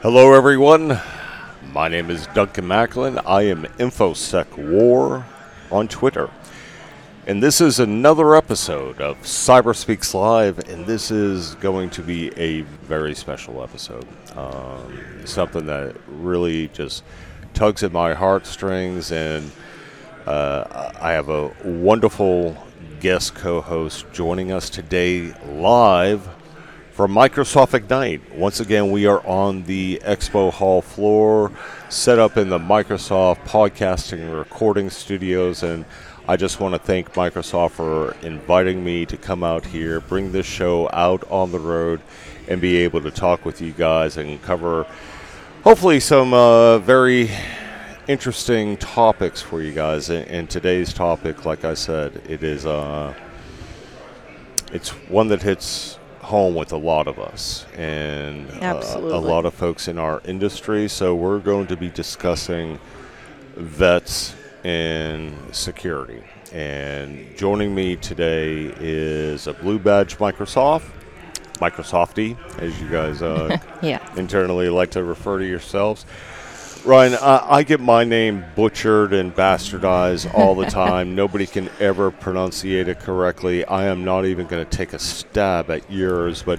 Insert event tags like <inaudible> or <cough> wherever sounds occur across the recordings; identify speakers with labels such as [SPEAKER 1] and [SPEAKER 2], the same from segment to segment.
[SPEAKER 1] Hello, everyone. My name is Duncan McAlynn. I am InfoSec War on Twitter. And this is another episode of Cyberspeaks Live, and this is going to be a very special episode. Um, something that really just tugs at my heartstrings, and uh, I have a wonderful guest co host joining us today live from Microsoft Ignite. Once again, we are on the Expo Hall floor, set up in the Microsoft podcasting and recording studios. And I just want to thank Microsoft for inviting me to come out here, bring this show out on the road, and be able to talk with you guys and cover hopefully some uh, very interesting topics for you guys. And, today's topic, like I said, it is uh, it's one that hits home with a lot of us and uh, a lot of folks in our industry. So we're going to be discussing vets in security. And joining me today is a blue badge Microsoft, Microsofty, as you guys uh, <laughs>
[SPEAKER 2] yeah.
[SPEAKER 1] internally like to refer to yourselves. Ryen, I, I, get my name butchered and bastardized all the <laughs> time. Nobody can ever pronunciate it correctly. I am not even going to take a stab at yours. But,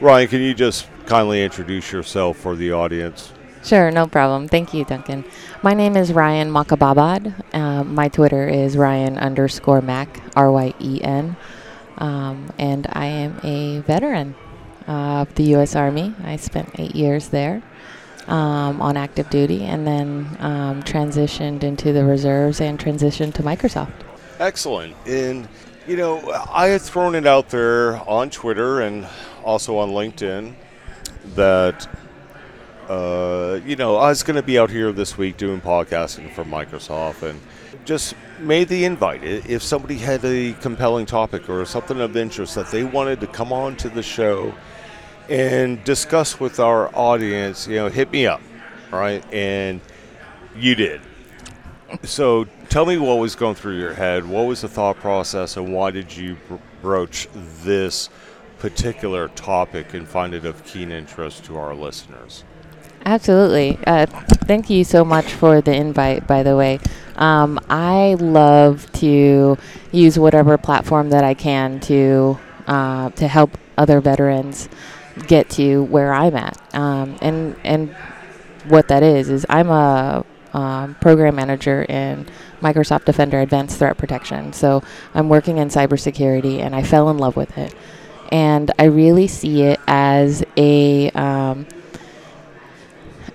[SPEAKER 1] Ryen, can you just kindly introduce yourself for the audience?
[SPEAKER 2] Sure, no problem. Thank you, Duncan. My name is Ryen Macababbad. Uh, my Twitter is Ryen underscore Mac, R Y E N. Um, and I am a veteran of the U.S. Army. I spent eight years there um, on active duty and then um, transitioned into the reserves and transitioned to Microsoft.
[SPEAKER 1] Excellent. And, you know, I had thrown it out there on Twitter and also on LinkedIn that, uh, you know, I was going to be out here this week doing podcasting for Microsoft and just made the invite. If somebody had a compelling topic or something of interest that they wanted to come on to the show and discuss with our audience, you know, hit me up, right? And you did. So tell me what was going through your head. What was the thought process, and why did you broach this particular topic and find it of keen interest to our listeners?
[SPEAKER 2] Absolutely. Uh, thank you so much for the invite, by the way. Um, I love to use whatever platform that I can to uh, to help other veterans get to where I'm at. Um, and and what that is is I'm a um, program manager in Microsoft Defender Advanced Threat Protection. So I'm working in cybersecurity, and I fell in love with it. And I really see it as a um,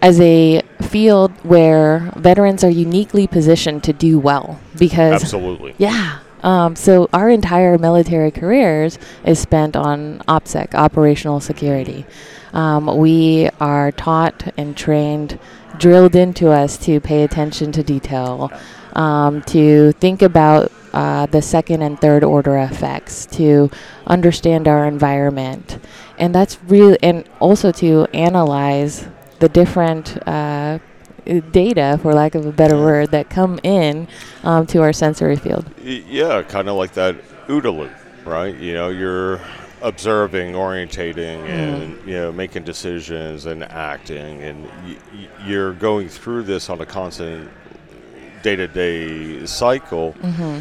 [SPEAKER 2] as a field where veterans are uniquely positioned to do well because
[SPEAKER 1] absolutely
[SPEAKER 2] yeah um, so our entire military careers is spent on OPSEC, operational security. Um, we are taught and trained, drilled into us to pay attention to detail, um, to think about uh, the second and third order effects, to understand our environment, and that's really, and also to analyze the different uh, data, for lack of a better word, that come in um, to our sensory field.
[SPEAKER 1] Yeah, kind of like that OODA loop, right? You know, you're observing, orientating, mm. and you know, making decisions and acting, and y- you're going through this on a constant day-to-day cycle. Mm-hmm.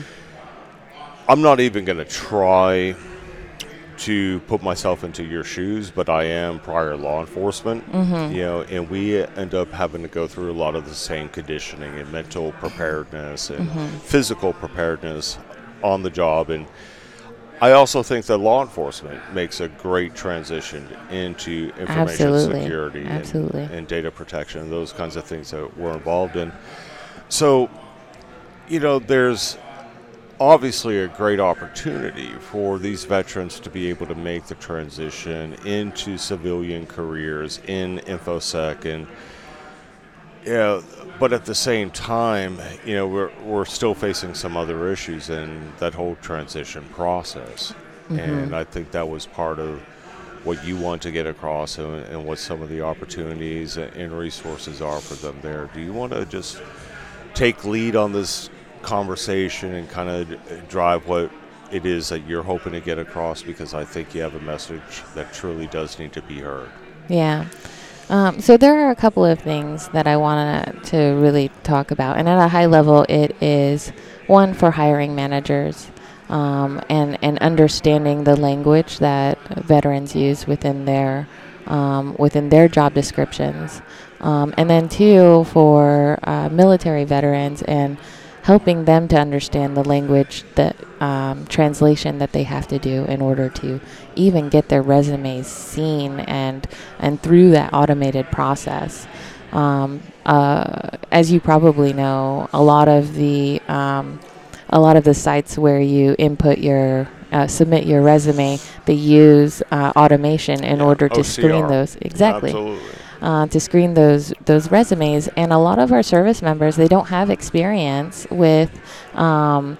[SPEAKER 1] I'm not even going to try to put myself into your shoes, but I am prior law enforcement, mm-hmm. you know, and we end up having to go through a lot of the same conditioning and mental preparedness and mm-hmm. physical preparedness on the job. And I also think that law enforcement makes a great transition into information
[SPEAKER 2] Absolutely.
[SPEAKER 1] security
[SPEAKER 2] Absolutely.
[SPEAKER 1] And, and data protection and those kinds of things that we're involved in. So, you know, there's obviously a great opportunity for these veterans to be able to make the transition into civilian careers in infosec and you know, but at the same time, you know, we're we're still facing some other issues in that whole transition process, mm-hmm. and I think that was part of what you want to get across and, and what some of the opportunities and resources are for them there. Do you want to just take lead on this conversation and kind of drive what it is that you're hoping to get across because I think you have a message that truly does need to be heard.
[SPEAKER 2] Yeah. Um, so there are a couple of things that I want to really talk about, and at a high level, it is one for hiring managers um, and and understanding the language that veterans use within their um, within their job descriptions, um, and then two for uh, military veterans and helping them to understand the language that um, translation that they have to do in order to even get their resumes seen and and through that automated process. Um, uh, as you probably know, a lot of the um, a lot of the sites where you input your uh, submit your resume, they use uh, automation in
[SPEAKER 1] Yeah,
[SPEAKER 2] order to
[SPEAKER 1] OCR.
[SPEAKER 2] screen those exactly
[SPEAKER 1] Absolutely.
[SPEAKER 2] Uh, to screen those those resumes. And a lot of our service members they don't have experience with um,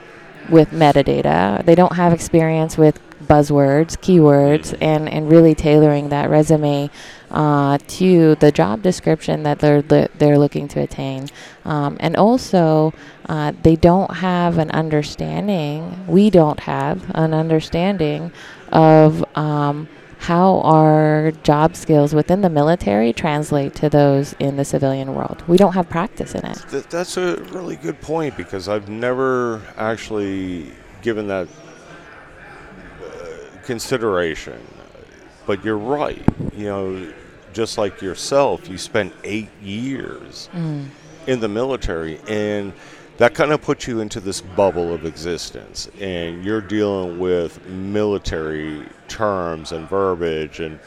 [SPEAKER 2] with metadata. They don't have experience with buzzwords, keywords, and and really tailoring that resume uh, to the job description that they're li- they're looking to attain. Um, and also, uh, they don't have an understanding. We don't have an understanding of um, how our job skills within the military translate to those in the civilian world. We don't have practice in it.
[SPEAKER 1] Th- that's a really good point because I've never actually given that uh, consideration. But you're right. You know, just like yourself, you spent eight years
[SPEAKER 2] Mm.
[SPEAKER 1] in the military, and that kind of puts you into this bubble of existence. And you're dealing with military terms and verbiage and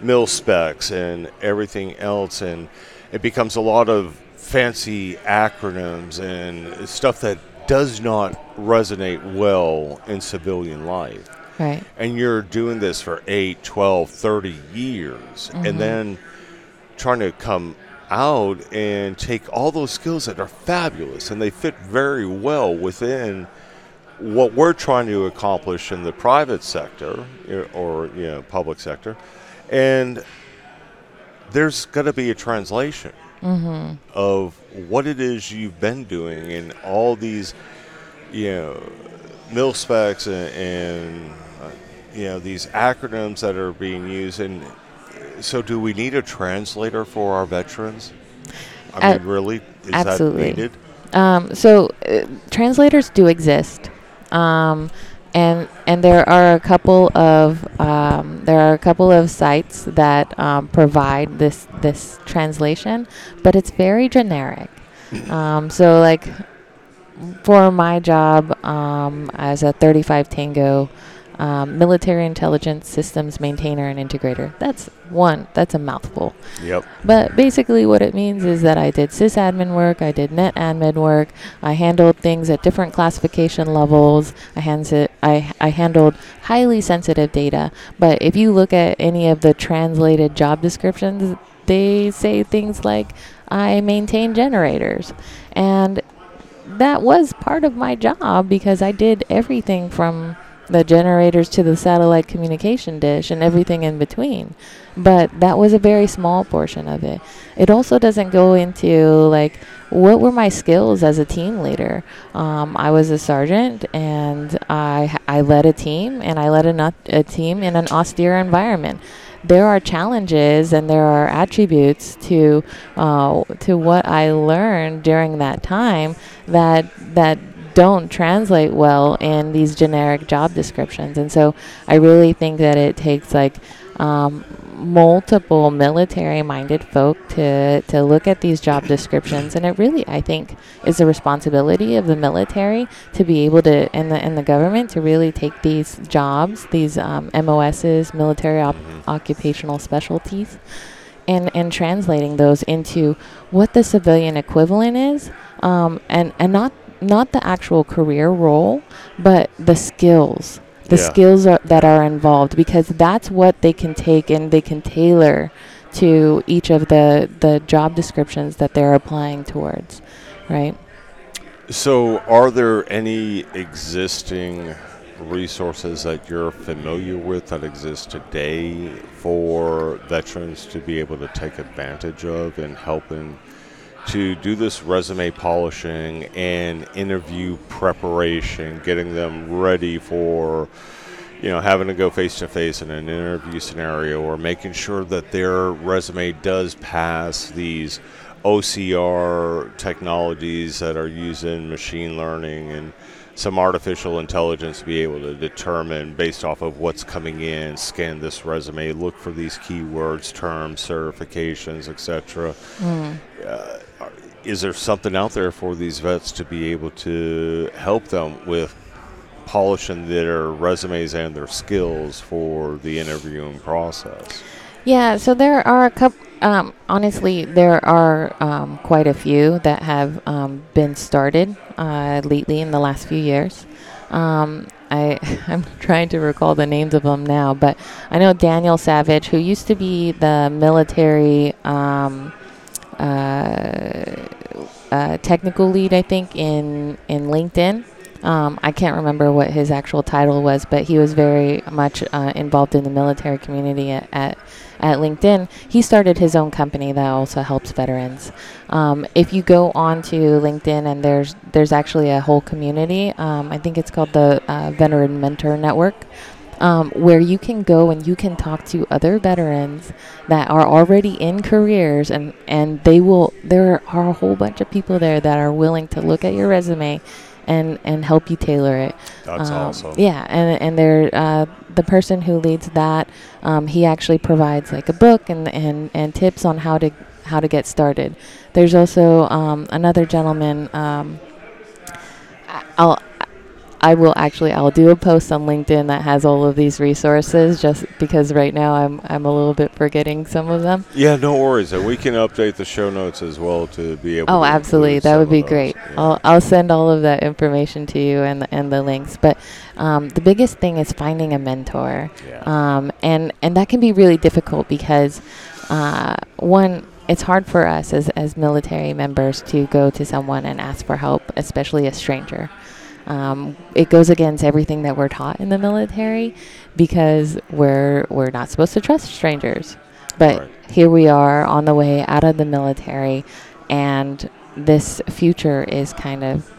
[SPEAKER 1] mil specs and everything else, and it becomes a lot of fancy acronyms and stuff that does not resonate well in civilian life
[SPEAKER 2] Right.
[SPEAKER 1] and you're doing this for 8 12 30 years and mm-hmm. then trying to come out and take all those skills that are fabulous and they fit very well within what we're trying to accomplish in the private sector or you know public sector. And there's going to be a translation of what it is you've been doing and all these you know mil specs and, and uh, you know these acronyms that are being used. And so do we need a translator for our veterans i
[SPEAKER 2] Uh,
[SPEAKER 1] mean really is
[SPEAKER 2] absolutely.
[SPEAKER 1] that needed
[SPEAKER 2] Um, so uh, translators do exist, um, and and there are a couple of um, there are a couple of sites that um, provide this this translation, but it's very generic. Um, so like for my job um, as a 35 Tango um, military intelligence systems maintainer and integrator, that's one. That's a mouthful.
[SPEAKER 1] yep
[SPEAKER 2] But basically, what it means is that I did sysadmin work, I did net admin work, I handled things at different classification levels. I, hands it, I, I handled highly sensitive data. But if you look at any of the translated job descriptions, they say things like, I maintain generators. And that was part of my job because I did everything from the generators to the satellite communication dish and everything in between. But that was a very small portion of it. It also doesn't go into like what were my skills as a team leader. Um, I was a sergeant and I I led a team and I led a, a team in an austere environment. There are challenges and there are attributes to uh, to what I learned during that time that that don't translate well in these generic job descriptions. And so I really think that it takes like um, multiple military minded folk to, to look at these job descriptions. And it really, I think, is the responsibility of the military to be able to, and the, and the government to really take these jobs, these um, MOSs, military op- occupational specialties, and, and translating those into what the civilian equivalent is, um, and, and not not the actual career role, but the skills. The
[SPEAKER 1] Yeah.
[SPEAKER 2] skills are, that are involved because that's what they can take and they can tailor to each of the, the job descriptions that they're applying towards, right?
[SPEAKER 1] So, are there any existing resources that you're familiar with that exist today for veterans to be able to take advantage of and help in helping to do this resume polishing and interview preparation, getting them ready for you know, having to go face to face in an interview scenario or making sure that their resume does pass these OCR technologies that are using machine learning and some artificial intelligence to be able to determine based off of what's coming in, scan this resume, look for these keywords, terms, certifications, etc. Mm. Uh, is there something out there for these vets to be able to help them with polishing their resumes and their skills for the interviewing process?
[SPEAKER 2] Yeah, so there are a couple. Um, honestly, there are um, quite a few that have um, been started uh, lately in the last few years. Um, I, <laughs> I'm trying to recall the names of them now, but I know Daniel Savage, who used to be the military um, uh, uh, technical lead, I think, in, in LinkedIn. Um, I can't remember what his actual title was, but he was very much uh, involved in the military community at, at, at LinkedIn. He started his own company that also helps veterans. Um, if you go on to LinkedIn and there's there's actually a whole community. Um, I think it's called the uh, Veteran Mentor Network. Um, where you can go and you can talk to other veterans that are already in careers and, and they will there are a whole bunch of people there that are willing to look at your resume and and help you tailor it.
[SPEAKER 1] That's um, awesome.
[SPEAKER 2] Yeah, and and they're uh, the person who leads that. Um, he actually provides like a book and and and tips on how to how to get started. There's also um, another gentleman. Um, I'll I will actually I'll do a post on LinkedIn that has all of these resources just because right now I'm I'm a little bit forgetting some of them.
[SPEAKER 1] Yeah, no worries. We can update the show notes as well to be able
[SPEAKER 2] Oh, absolutely. That would be great. Yeah. I'll I'll send all of that information to you and the, and the links. But um, the biggest thing is finding a mentor. Yeah. Um, and and that can be really difficult because uh, one it's hard for us as, as military members to go to someone and ask for help, especially a stranger. Um, it goes against everything that we're taught in the military because we're we're not supposed to trust strangers. But right. here we are on the way out of the military, and this future is kind of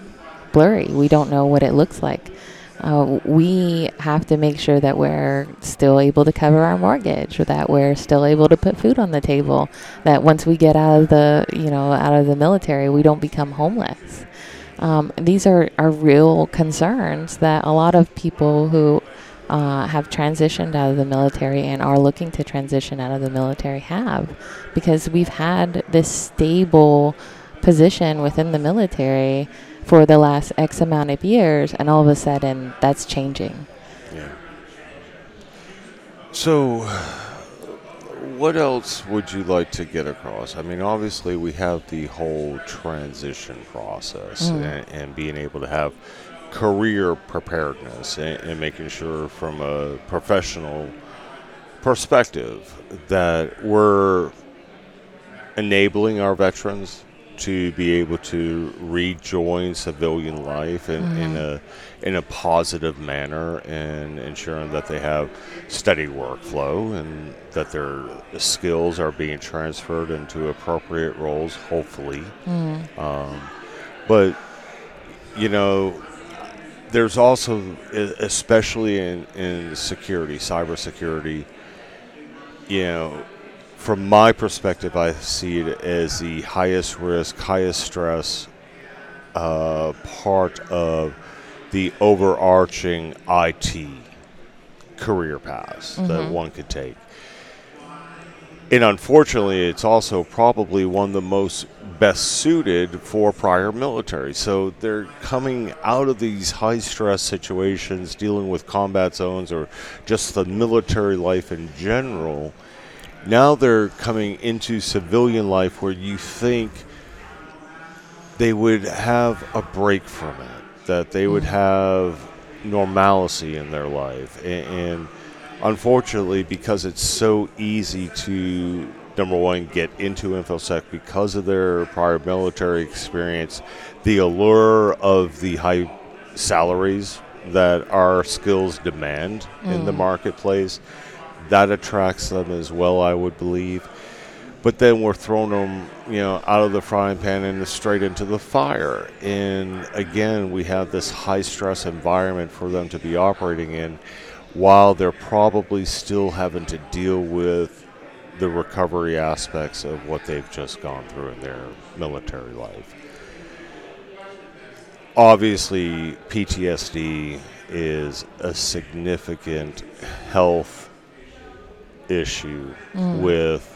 [SPEAKER 2] blurry. We don't know what it looks like. Uh, we have to make sure that we're still able to cover our mortgage, or that we're still able to put food on the table. That once we get out of the, you know, out of the military, we don't become homeless. Um, these are, are real concerns that a lot of people who uh, have transitioned out of the military and are looking to transition out of the military have because we've had this stable position within the military for the last X amount of years, and all of a sudden that's changing.
[SPEAKER 1] Yeah. So what else would you like to get across? I mean, obviously, we have the whole transition process mm. and, and, being able to have career preparedness and, and, making sure from a professional perspective that we're enabling our veterans to be able to rejoin civilian life in, mm-hmm. in a in a positive manner and ensuring that they have steady workflow and that their skills are being transferred into appropriate roles, hopefully. Mm. Um, but you know, there's also, especially in in security, cybersecurity, you know from my perspective, I see it as the highest risk, highest stress uh, part of the overarching IT career paths mm-hmm. that one could take. And unfortunately, it's also probably one of the most best suited for prior military. So they're coming out of these high stress situations, dealing with combat zones or just the military life in general now they're coming into civilian life where you think they would have a break from it, that they would mm. have normalcy in their life. And, and unfortunately, because it's so easy to, number one, get into InfoSec because of their prior military experience, the allure of the high salaries that our skills demand mm. in the mm. marketplace that attracts them as well, I would believe. But then we're throwing them, you know, out of the frying pan and straight into the fire. And again, we have this high stress environment for them to be operating in, while they're probably still having to deal with the recovery aspects of what they've just gone through in their military life. Obviously, PTSD is a significant health issue with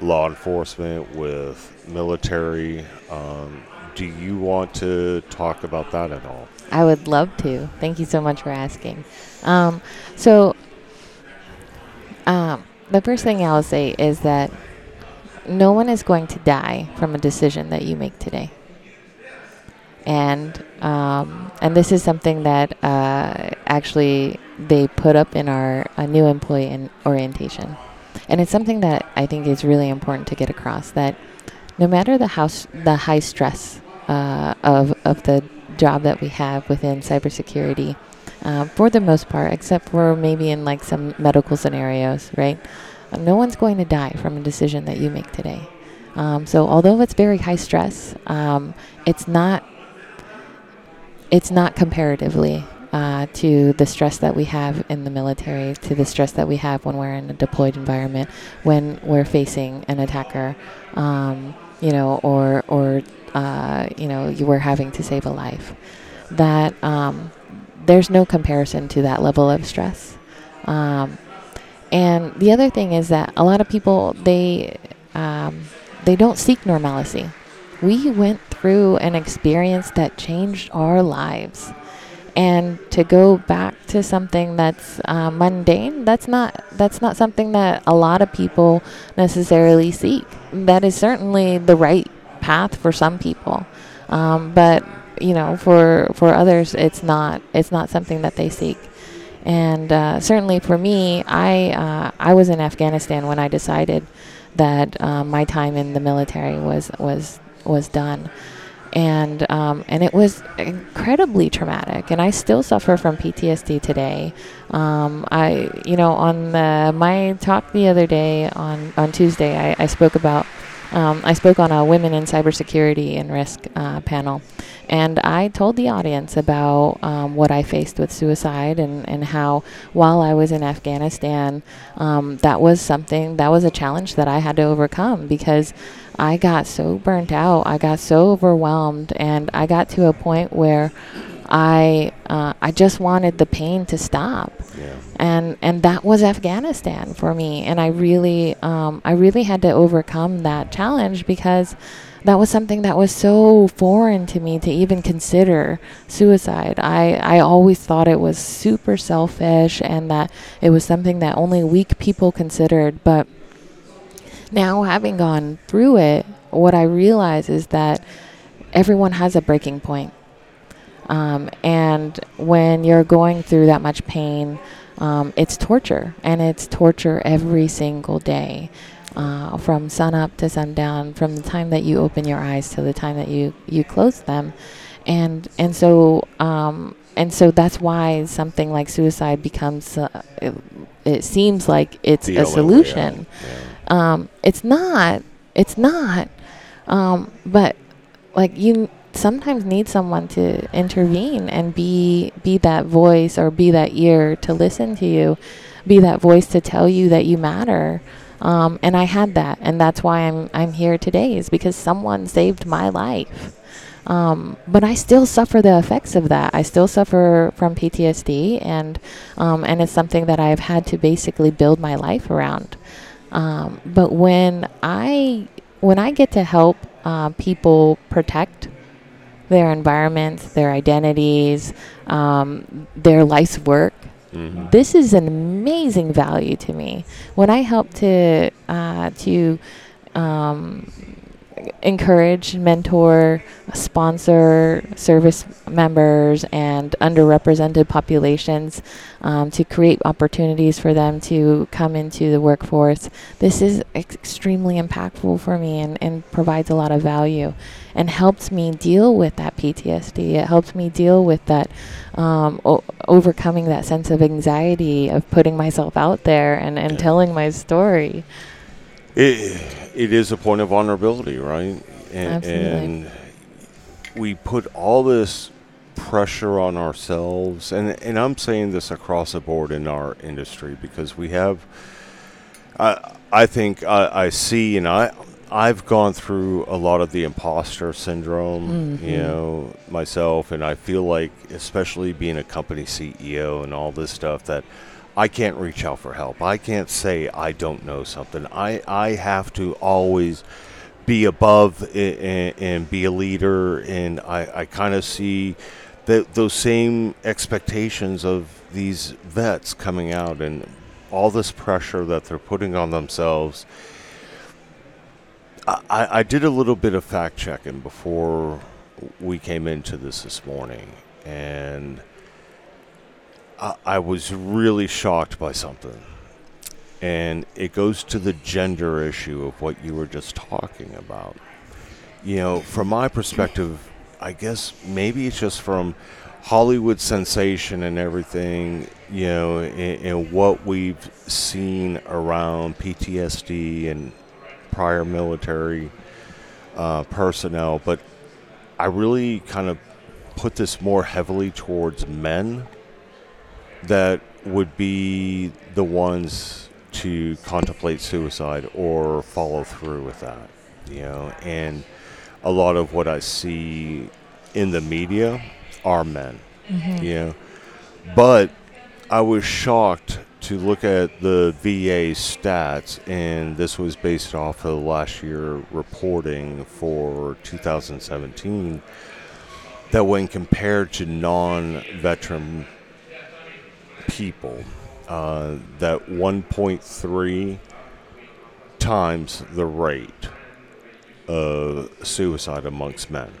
[SPEAKER 1] law enforcement, with military. Um, do you want to talk about that at all?
[SPEAKER 2] I would love to. Thank you so much for asking. Um, so, um, the first thing I'll say is that no one is going to die from a decision that you make today. And um, and this is something that uh, actually they put up in our new employee in orientation, and it's something that I think is really important to get across that no matter the house the high stress uh, of of the job that we have within cybersecurity, uh, for the most part, except for maybe in like some medical scenarios, right? Uh, no one's going to die from a decision that you make today. Um, so although it's very high stress, um, it's not it's not comparatively uh, to the stress that we have in the military, to the stress that we have when we're in a deployed environment, when we're facing an attacker, um, you know, or or uh, you know, you were having to save a life. That um, there's no comparison to that level of stress. Um, and the other thing is that a lot of people they um, they don't seek normalcy. We went through an experience that changed our lives, and to go back to something that's uh, mundane, that's not that's not something that a lot of people necessarily seek. That is certainly the right path for some people, um, but you know, for for others, it's not it's not something that they seek. And uh, certainly for me, I uh, I was in Afghanistan when I decided that uh, my time in the military was was was done, and um, and it was incredibly traumatic. And I still suffer from PTSD today. Um, I you know on the, my talk the other day on on Tuesday, I, I spoke about. Um, I spoke on a women in cybersecurity and risk uh, panel, and I told the audience about um, what I faced with suicide and, and how, while I was in Afghanistan, um, that was something, that was a challenge that I had to overcome because I got so burnt out, I got so overwhelmed, and I got to a point where I uh, I just wanted the pain to stop,
[SPEAKER 1] Yeah.
[SPEAKER 2] and and that was Afghanistan for me, and I really um, I really had to overcome that challenge because that was something that was so foreign to me to even consider suicide. I I always thought it was super selfish and that it was something that only weak people considered, but now having gone through it, what I realize is that everyone has a breaking point. Um, and when you're going through that much pain, um, it's torture, and it's torture every single day, uh, from sun up to sundown, from the time that you open your eyes to the time that you you close them, and and so um, and so that's why something like suicide becomes. Uh, it, it seems like it's
[SPEAKER 1] The
[SPEAKER 2] a solution.
[SPEAKER 1] Yeah.
[SPEAKER 2] Um, it's not. It's not. Um, but like you sometimes need someone to intervene and be be that voice or be that ear to listen to you, be that voice to tell you that you matter. Um, and I had that, and that's why I'm I'm here today is because someone saved my life. Um, but I still suffer the effects of that. I still suffer from PTSD, and um, and it's something that I've had to basically build my life around. Um, but when I when I get to help uh, people protect their environments, their identities, um, their life's work,
[SPEAKER 1] Mhm.
[SPEAKER 2] this is an amazing value to me. When I help to uh, to um, encourage, mentor, sponsor service members and underrepresented populations um, to create opportunities for them to come into the workforce. This is ex- extremely impactful for me and, and provides a lot of value and helps me deal with that PTSD. It helps me deal with that um, o- overcoming that sense of anxiety of putting myself out there and, and
[SPEAKER 1] Yeah.
[SPEAKER 2] telling my story.
[SPEAKER 1] It, it is a point of vulnerability, right? And,
[SPEAKER 2] Absolutely.
[SPEAKER 1] and we put all this pressure on ourselves, and and I'm saying this across the board in our industry because we have. I I think I, I see, and I I've gone through a lot of the imposter syndrome, you mm-hmm. know, myself, and I feel like, especially being a company CEO and all this stuff, that I can't reach out for help. I can't say I don't know something. I I have to always be above and, and be a leader, and I I kind of see that those same expectations of these vets coming out and all this pressure that they're putting on themselves. I, I did a little bit of fact checking before we came into this this morning, and I, was really shocked by something. And it goes to the gender issue of what you were just talking about. You know, from my perspective, I guess maybe it's just from Hollywood sensation and everything, you know, and, and what we've seen around PTSD and prior military uh, personnel. But I really kind of put this more heavily towards men that would be the ones to contemplate suicide or follow through with that, you know, and a lot of what I see in the media are men, mm-hmm. you know, but I was shocked to look at the VA stats, and this was based off of last year reporting for 2017. That when compared to non-veteran people, uh, that 1.3 times the rate of suicide amongst men.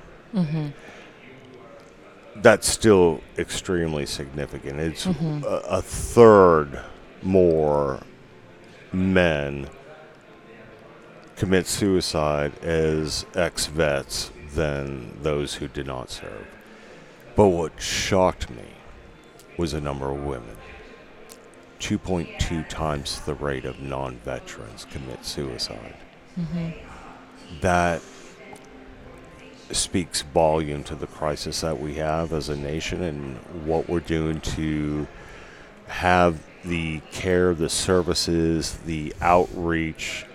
[SPEAKER 1] That's still extremely significant. It's a, a third more men commit suicide as ex vets than those who did not serve. But what shocked me was the number of women. 2.2 times the rate of non veterans commit suicide. Mm-hmm. That speaks volume to the crisis that we have as a nation and what we're doing to have the care, the services, the outreach,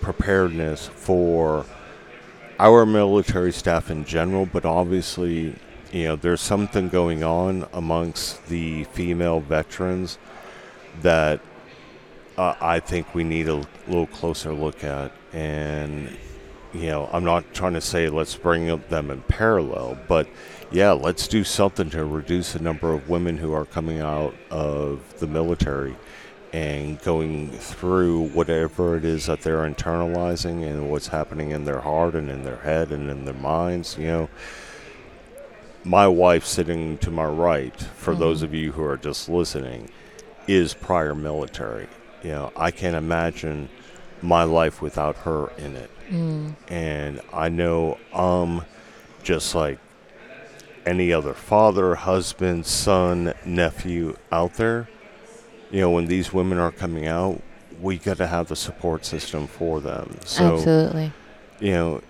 [SPEAKER 1] preparedness for our military staff in general, but obviously, you know, there's something going on amongst the female veterans that uh, I think we need a little closer look at. And, you know, I'm not trying to say let's bring them in parallel, but yeah, let's do something to reduce the number of women who are coming out of the military and going through whatever it is that they're internalizing and what's happening in their heart and in their head and in their minds, you know. My wife sitting to my right, for mm-hmm. those of you who are just listening, is prior military. You know, I can't imagine my life without her in it. Mm. And I know I'm just like any other father, husband, son, nephew out there. You know, when these women are coming out, we got to have the support system for them. So,
[SPEAKER 2] Absolutely.
[SPEAKER 1] you know,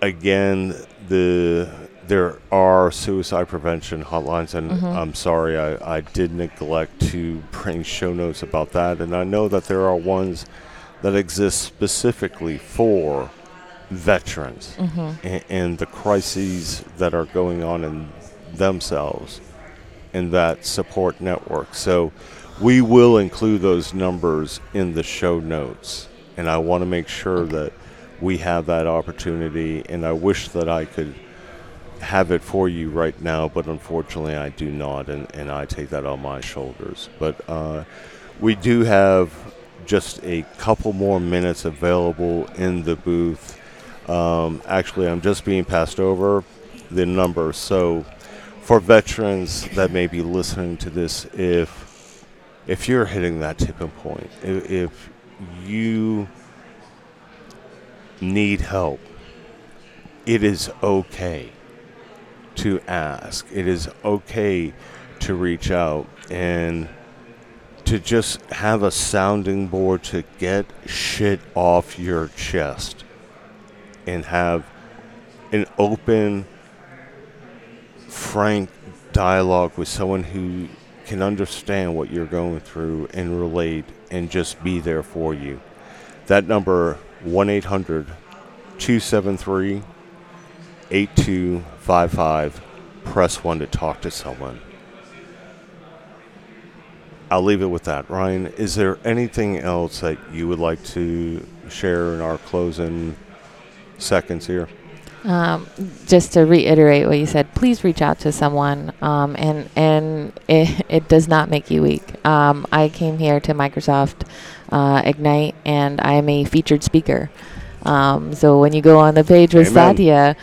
[SPEAKER 1] again, the there are suicide prevention hotlines, and mm-hmm. I'm sorry I, I did neglect to bring show notes about that. And I know that there are ones that exist specifically for veterans mm-hmm. and, and the crises that are going on in themselves in that support network. So we will include those numbers in the show notes. And I want to make sure that we have that opportunity. And I wish that I could have it for you right now, but unfortunately I do not. And, and I take that on my shoulders. But uh, we do have just a couple more minutes available in the booth. Um, actually, I'm just being passed over the number. So, for veterans that may be listening to this, if if you're hitting that tipping point, if, if you need help, it is okay to ask. It is okay to reach out and to just have a sounding board to get shit off your chest and have an open frank dialogue with someone who can understand what you're going through and relate and just be there for you. That number 1-800 273 8255 press 1 to talk to someone. I'll leave it with that. Ryen, is there anything else that you would like to share in our closing seconds here?
[SPEAKER 2] Um, just to reiterate what you said, please reach out to someone, um, and and it, it does not make you weak. Um, I came here to Microsoft uh, Ignite, and I am a featured speaker. Um, so when you go on the page with
[SPEAKER 1] Amen.
[SPEAKER 2] Satya,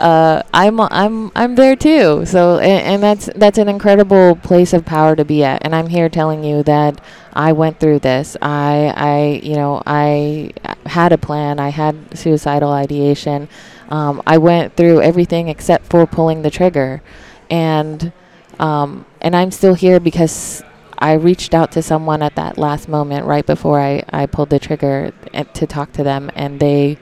[SPEAKER 2] uh, I'm I'm I'm there too. So and, and that's that's an incredible place of power to be at. And I'm here telling you that I went through this. I I you know I had a plan. I had suicidal ideation. Um, I went through everything except for pulling the trigger, and um, and I'm still here because I reached out to someone at that last moment right before I, I pulled the trigger eh, to talk to them and they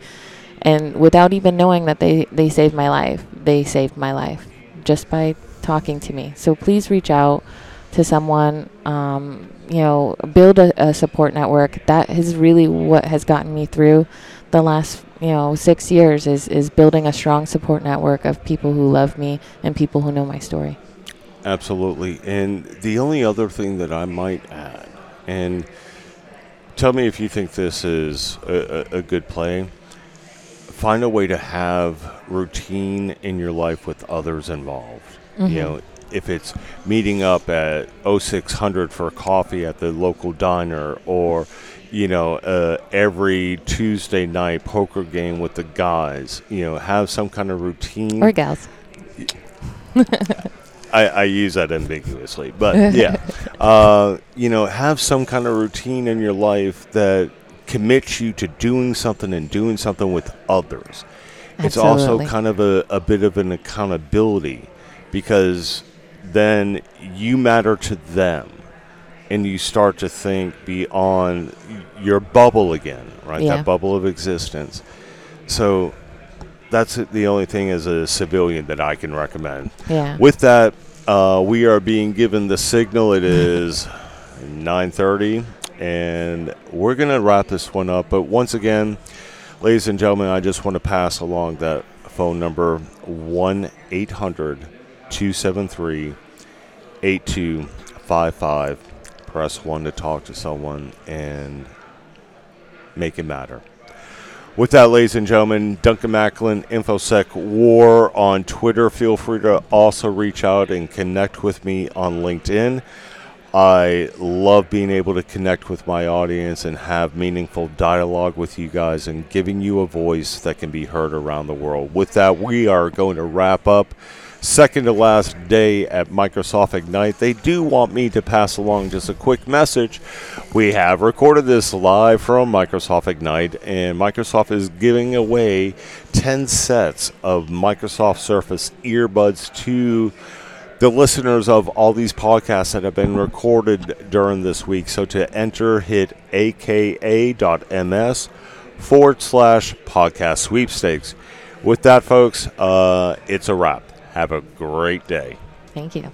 [SPEAKER 2] and without even knowing that they, they saved my life they saved my life just by talking to me. So please reach out to someone um, you know build a, a support network. That is really what has gotten me through the last you know six years is, is building a strong support network of people who love me and people who know my story
[SPEAKER 1] Absolutely. And the only other thing that I might add, and tell me if you think this is a, a, a good play, find a way to have routine in your life with others involved. You know, if it's meeting up at 0600 for coffee at the local diner or you know uh, every tuesday night poker game with the guys you know have some kind of routine
[SPEAKER 2] or gals
[SPEAKER 1] I, I use that ambiguously, but <laughs> yeah, uh, you know, have some kind of routine in your life that commits you to doing something and doing something with others. It's also kind of a, a bit of an accountability because then you matter to them and you start to think beyond your bubble again, right?
[SPEAKER 2] Yeah.
[SPEAKER 1] That bubble of existence. So that's the only thing as a civilian that I can recommend.
[SPEAKER 2] yeah
[SPEAKER 1] With that, uh, we are being given the signal. It is 9:30, and we're gonna wrap this one up. But once again, ladies and gentlemen, I just want to pass along that phone number: one 273 8255 Press one to talk to someone and make it matter. With that, ladies and gentlemen, Duncan McAlynn, InfoSec War on Twitter. Feel free to also reach out and connect with me on LinkedIn. I love being able to connect with my audience and have meaningful dialogue with you guys and giving you a voice that can be heard around the world. With that, we are going to wrap up. Second to last day at Microsoft Ignite. They do want me to pass along just a quick message. We have recorded this live from Microsoft Ignite, and Microsoft is giving away 10 sets of Microsoft Surface earbuds to the listeners of all these podcasts that have been recorded during this week. So to enter, hit aka.ms forward slash podcast sweepstakes. With that, folks, uh, it's a wrap. Have a great day.
[SPEAKER 2] thank you